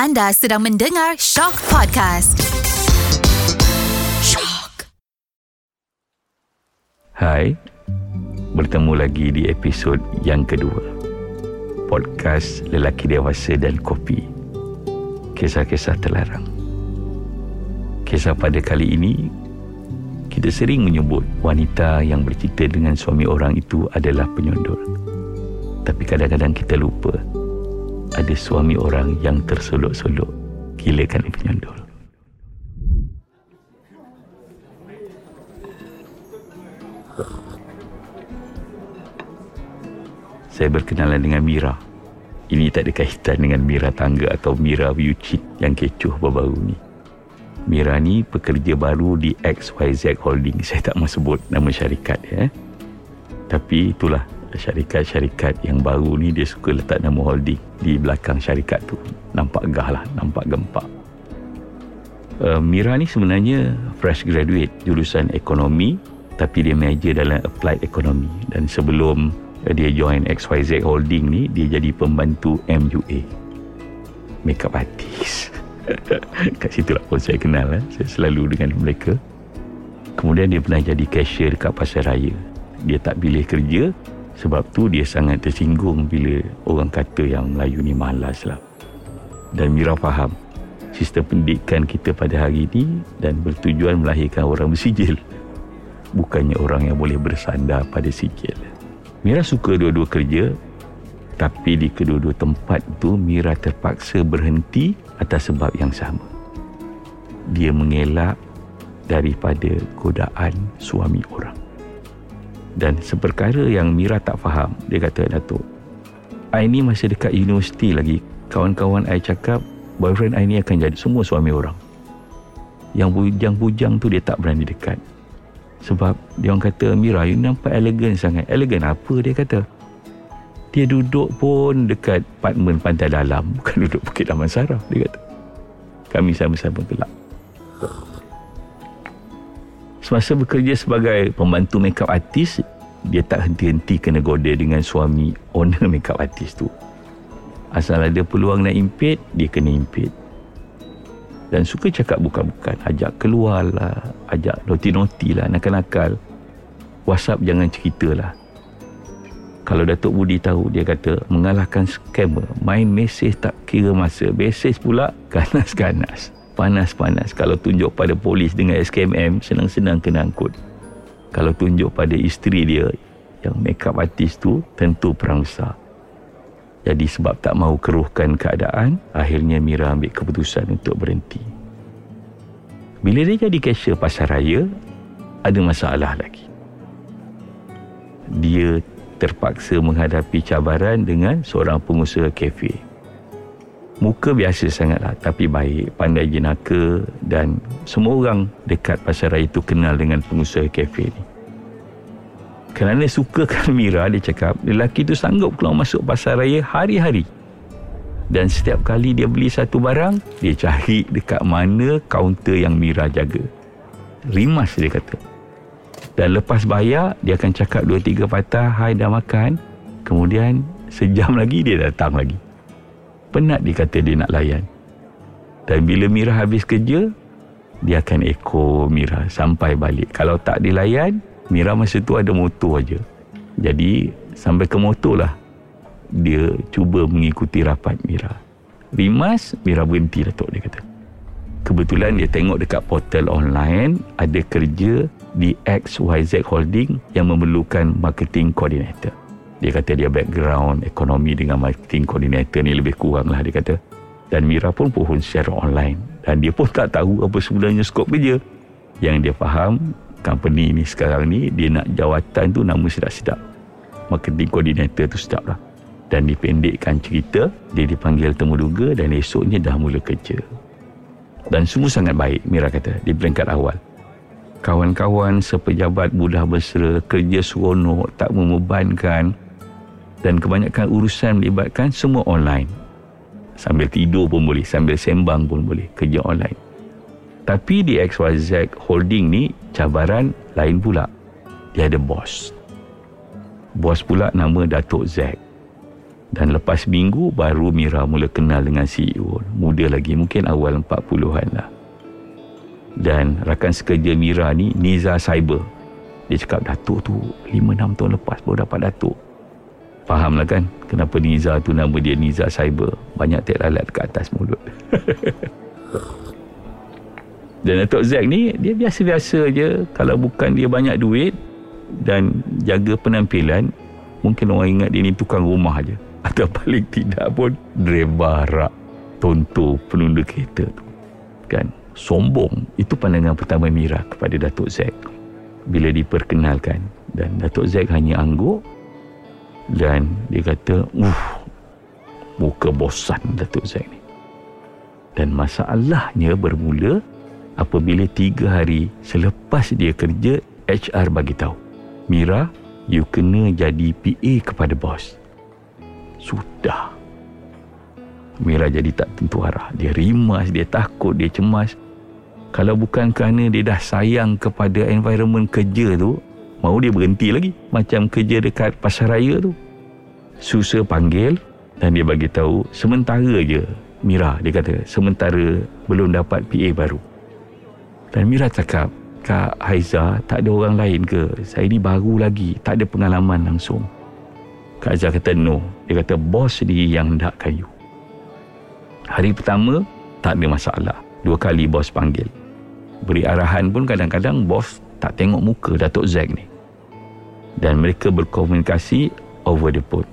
Anda sedang mendengar Shock Podcast. Shock. Hai, bertemu lagi di episod yang kedua. Podcast Lelaki Dewasa dan Kopi. Kisah-kisah terlarang. Kisah pada kali ini, kita sering menyebut wanita yang bercerita dengan suami orang itu adalah penyondol. Tapi kadang-kadang kita lupa ada suami orang yang tersolok-solok gilakan penyondol. Saya berkenalan dengan Mira. Ini tak ada kaitan dengan Mira tangga atau Mira Yucit yang kecoh baru-baru ni. Mira ni pekerja baru di XYZ Holding. Saya tak mahu sebut nama syarikat ya. Tapi itulah syarikat-syarikat yang baru ni dia suka letak nama holding di belakang syarikat tu. Nampak gah lah nampak gempak. Uh, Mira ni sebenarnya fresh graduate jurusan ekonomi tapi dia major dalam applied economy. Dan sebelum uh, dia join XYZ Holding ni dia jadi pembantu MUA makeup artist. Kat situ lah pun saya kenal eh. saya selalu dengan mereka. Kemudian dia pernah jadi cashier dekat pasar raya dia tak pilih kerja sebab tu dia sangat tersinggung bila orang kata yang Melayu ni malas lah. Dan Mira faham sistem pendidikan kita pada hari ini dan bertujuan melahirkan orang bersijil. Bukannya orang yang boleh bersandar pada sijil. Mira suka dua-dua kerja tapi di kedua-dua tempat tu Mira terpaksa berhenti atas sebab yang sama. Dia mengelak daripada godaan suami orang. Dan seperkara yang Mira tak faham Dia kata Datuk I ni masih dekat universiti lagi. Kawan-kawan I cakap Boyfriend I ni akan jadi semua suami orang. Yang bujang-bujang tu dia tak berani dekat. Sebab dia orang kata Mira you nampak elegan sangat. Elegan apa? Dia kata Dia duduk pun dekat apartmen pantai dalam Bukan duduk Bukit Damansara Dia kata. Kami sama-sama gelap Semasa bekerja sebagai pembantu makeup artist, dia tak henti-henti kena goda dengan suami owner makeup artist tu. Asal ada peluang nak impit, dia kena impit. Dan suka cakap bukan-bukan. Ajak keluar lah. Ajak noti-noti lah. Nakal-nakal. WhatsApp jangan cerita lah. Kalau Datuk Budi tahu, dia kata mengalahkan scammer. Main mesej tak kira masa. Mesej pula ganas-ganas panas-panas kalau tunjuk pada polis dengan SKMM senang-senang kena angkut kalau tunjuk pada isteri dia yang makeup artist tu tentu perang besar. Jadi sebab tak mahu keruhkan keadaan akhirnya Mira ambil keputusan untuk berhenti. Bila dia jadi cashier pasar raya ada masalah lagi. Dia terpaksa menghadapi cabaran dengan seorang pengusaha kafe muka biasa sangatlah tapi baik pandai jenaka dan semua orang dekat pasar raya itu kenal dengan pengusaha kafe ni. Kerana suka Mira dia cakap lelaki itu sanggup keluar masuk pasar raya hari-hari. Dan setiap kali dia beli satu barang dia cari dekat mana kaunter yang Mira jaga. Rimas dia kata. Dan lepas bayar dia akan cakap dua tiga patah hai dah makan. Kemudian sejam lagi dia datang lagi penat dia kata dia nak layan. Dan bila Mira habis kerja, dia akan ekor Mira sampai balik. Kalau tak dilayan, Mira masa tu ada motor aja. Jadi sampai ke motor lah dia cuba mengikuti rapat Mira. Rimas, Mira berhenti Datuk dia kata. Kebetulan dia tengok dekat portal online ada kerja di XYZ Holding yang memerlukan marketing coordinator. Dia kata dia background ekonomi dengan marketing coordinator ni lebih kurang lah dia kata. Dan Mira pun pohon secara online. Dan dia pun tak tahu apa sebenarnya skop kerja. Yang dia faham company ni sekarang ni dia nak jawatan tu nama sedap-sedap. Marketing coordinator tu sedap lah. Dan dipendekkan cerita, dia dipanggil temu duga dan esoknya dah mula kerja. Dan semua sangat baik, Mira kata, di peringkat awal. Kawan-kawan sepejabat mudah mesra, kerja seronok, tak membebankan, dan kebanyakan urusan melibatkan semua online. Sambil tidur pun boleh, sambil sembang pun boleh, kerja online. Tapi di XYZ Holding ni, cabaran lain pula. Dia ada bos. Bos pula nama Datuk Zack. Dan lepas minggu baru Mira mula kenal dengan CEO. Muda lagi, mungkin awal 40-an lah. Dan rakan sekerja Mira ni, Niza Cyber. Dia cakap, Datuk tu 5-6 tahun lepas baru dapat Datuk. Faham lah kan kenapa Niza tu nama dia Niza Cyber. Banyak tek lalat ke atas mulut. Dan Datuk Zack ni, dia biasa-biasa je. Kalau bukan dia banyak duit dan jaga penampilan, mungkin orang ingat dia ni tukang rumah je atau paling tidak pun driver rak tonto penunda kereta tu kan sombong itu pandangan pertama Mira kepada Datuk Zack bila diperkenalkan dan Datuk Zack hanya angguk dan dia kata uh muka bosan Datuk Zack ni dan masalahnya bermula apabila tiga hari selepas dia kerja HR bagi tahu Mira you kena jadi PA kepada bos sudah. Mira jadi tak tentu arah. Dia rimas, dia takut, dia cemas. Kalau bukan kerana dia dah sayang kepada environment kerja tu, mau dia berhenti lagi. Macam kerja dekat pasar raya tu. Susah panggil dan dia bagi tahu sementara je Mira dia kata sementara belum dapat PA baru. Dan Mira cakap, Kak Haiza tak ada orang lain ke? Saya ni baru lagi, tak ada pengalaman langsung. Kak Azhar kata no. Dia kata bos sendiri yang hendakkan you. Hari pertama, tak ada masalah. Dua kali bos panggil. Beri arahan pun kadang-kadang bos tak tengok muka Datuk Zack ni. Dan mereka berkomunikasi over the phone.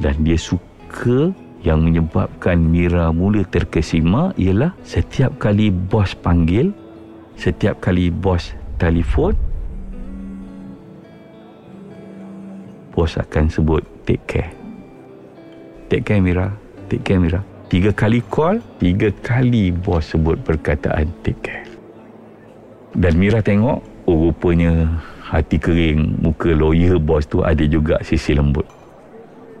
Dan dia suka yang menyebabkan Mira mula terkesima ialah setiap kali bos panggil, setiap kali bos telefon, bos akan sebut take care. Take care Mira. Take care Mira. Tiga kali call, tiga kali bos sebut perkataan take care. Dan Mira tengok, oh rupanya hati kering, muka lawyer bos tu ada juga sisi lembut.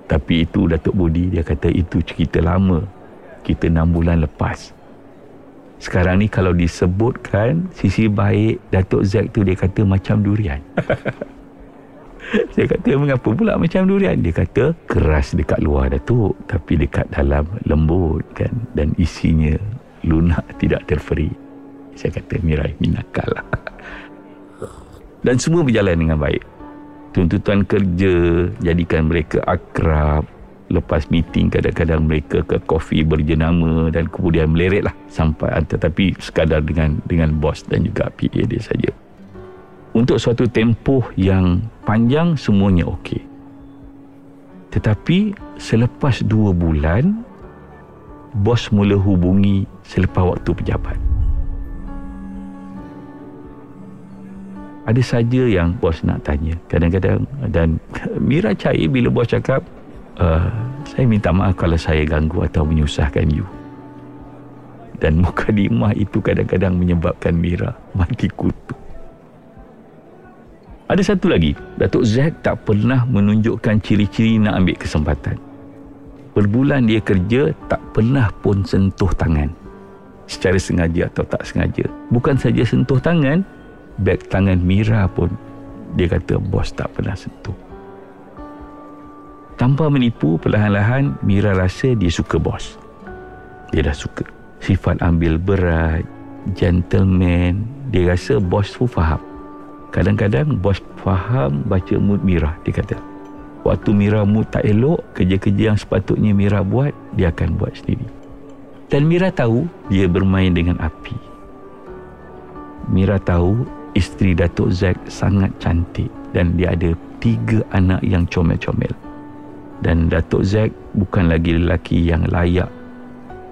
Tapi itu Datuk Budi, dia kata itu cerita lama. Kita enam bulan lepas. Sekarang ni kalau disebutkan sisi baik Datuk Zack tu dia kata macam durian. Saya kata mengapa pula macam durian? Dia kata keras dekat luar Datuk tapi dekat dalam lembut kan dan isinya lunak tidak terferi. Saya kata Mirai minakal lah. Dan semua berjalan dengan baik. Tuntutan kerja jadikan mereka akrab. Lepas meeting kadang-kadang mereka ke kopi berjenama dan kemudian meleret lah sampai tetapi sekadar dengan dengan bos dan juga PA dia saja untuk suatu tempoh yang panjang semuanya okey. Tetapi selepas dua bulan, bos mula hubungi selepas waktu pejabat. Ada saja yang bos nak tanya kadang-kadang dan Mira cair bila bos cakap uh, saya minta maaf kalau saya ganggu atau menyusahkan you. Dan muka dimah itu kadang-kadang menyebabkan Mira mati kutu. Ada satu lagi, Datuk Zack tak pernah menunjukkan ciri-ciri nak ambil kesempatan. Berbulan dia kerja, tak pernah pun sentuh tangan. Secara sengaja atau tak sengaja. Bukan saja sentuh tangan, beg tangan Mira pun dia kata bos tak pernah sentuh. Tanpa menipu, perlahan-lahan Mira rasa dia suka bos. Dia dah suka. Sifat ambil berat, gentleman, dia rasa bos tu faham. Kadang-kadang bos faham baca mood Mira, dia kata. Waktu Mira mood tak elok, kerja-kerja yang sepatutnya Mira buat, dia akan buat sendiri. Dan Mira tahu dia bermain dengan api. Mira tahu isteri Datuk Zack sangat cantik dan dia ada tiga anak yang comel-comel. Dan Datuk Zack bukan lagi lelaki yang layak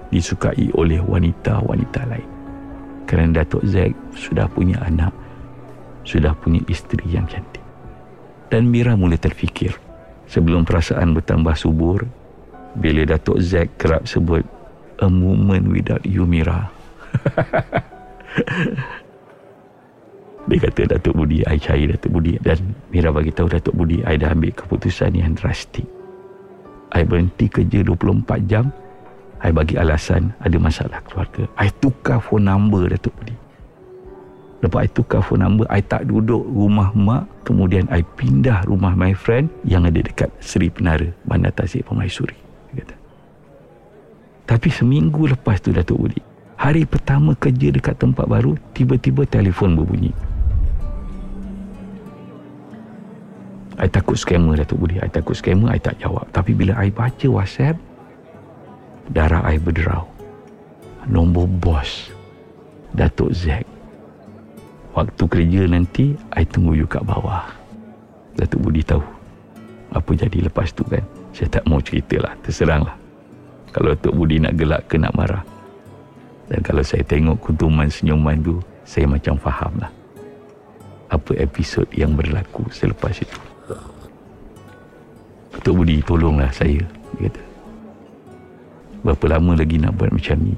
disukai oleh wanita-wanita lain. Kerana Datuk Zack sudah punya anak sudah punya isteri yang cantik. Dan Mira mula terfikir sebelum perasaan bertambah subur bila Datuk Zack kerap sebut a moment without you Mira. Dia kata Datuk Budi, I cari Datuk Budi dan Mira bagi tahu Datuk Budi, I dah ambil keputusan yang drastik. I berhenti kerja 24 jam. I bagi alasan ada masalah keluarga. I tukar phone number Datuk Budi. Lepas itu tukar phone number I tak duduk rumah mak Kemudian I pindah rumah my friend Yang ada dekat Seri Penara Bandar Tasik Pemaisuri kata. Tapi seminggu lepas tu Datuk Budi Hari pertama kerja dekat tempat baru Tiba-tiba telefon berbunyi I takut scammer Datuk Budi. I takut scammer I tak jawab. Tapi bila I baca whatsapp Darah I berderau. Nombor bos Datuk Zack waktu kerja nanti I tunggu you kat bawah. Datuk Budi tahu apa jadi lepas tu kan. Saya tak mau cerita lah terserang lah. Kalau Datuk Budi nak gelak ke nak marah. Dan kalau saya tengok kuntuman senyuman tu saya macam faham lah. Apa episod yang berlaku selepas itu Datuk Budi tolonglah saya dia kata. Berapa lama lagi nak buat macam ni?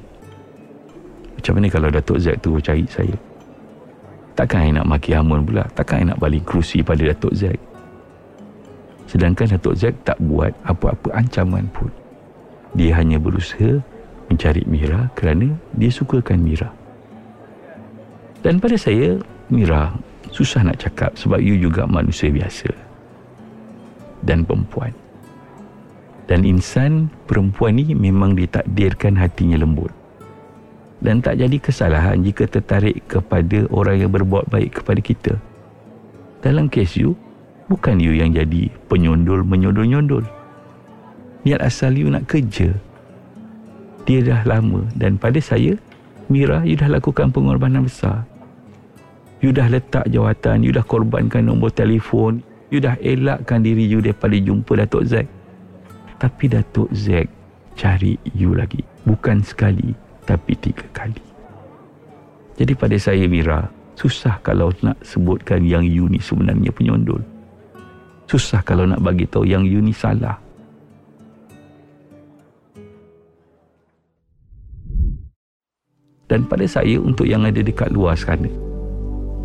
Macam mana kalau Datuk Zack tu cari saya? Takkan saya nak maki Hamun pula? Takkan saya nak balik kerusi pada Datuk Zack Sedangkan Datuk Zack tak buat apa-apa ancaman pun. Dia hanya berusaha mencari Mira kerana dia sukakan Mira. Dan pada saya Mira susah nak cakap sebab you juga manusia biasa Dan perempuan Dan insan perempuan ni memang ditakdirkan hatinya lembut dan tak jadi kesalahan jika tertarik kepada orang yang berbuat baik kepada kita. Dalam kes you, bukan you yang jadi penyondol menyondol-nyondol. Niat asal you nak kerja. Dia dah lama dan pada saya, Mira, you dah lakukan pengorbanan besar. You dah letak jawatan, you dah korbankan nombor telefon, you dah elakkan diri you daripada jumpa Datuk Zack. Tapi Datuk Zack cari you lagi. Bukan sekali, tapi tiga kali. Jadi pada saya Mira, susah kalau nak sebutkan yang you ni sebenarnya penyondol. Susah kalau nak bagi tahu yang you ni salah. Dan pada saya untuk yang ada dekat luar sana,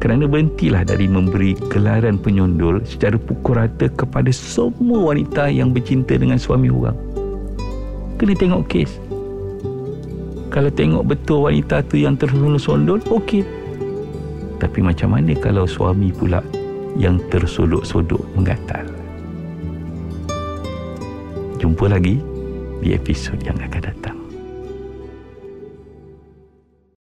kerana berhentilah dari memberi gelaran penyondol secara pukul rata kepada semua wanita yang bercinta dengan suami orang. Kena tengok kes. Kalau tengok betul wanita tu yang tersondol okey. Tapi macam mana kalau suami pula yang tersodok-sodok menggatal? Jumpa lagi di episod yang akan datang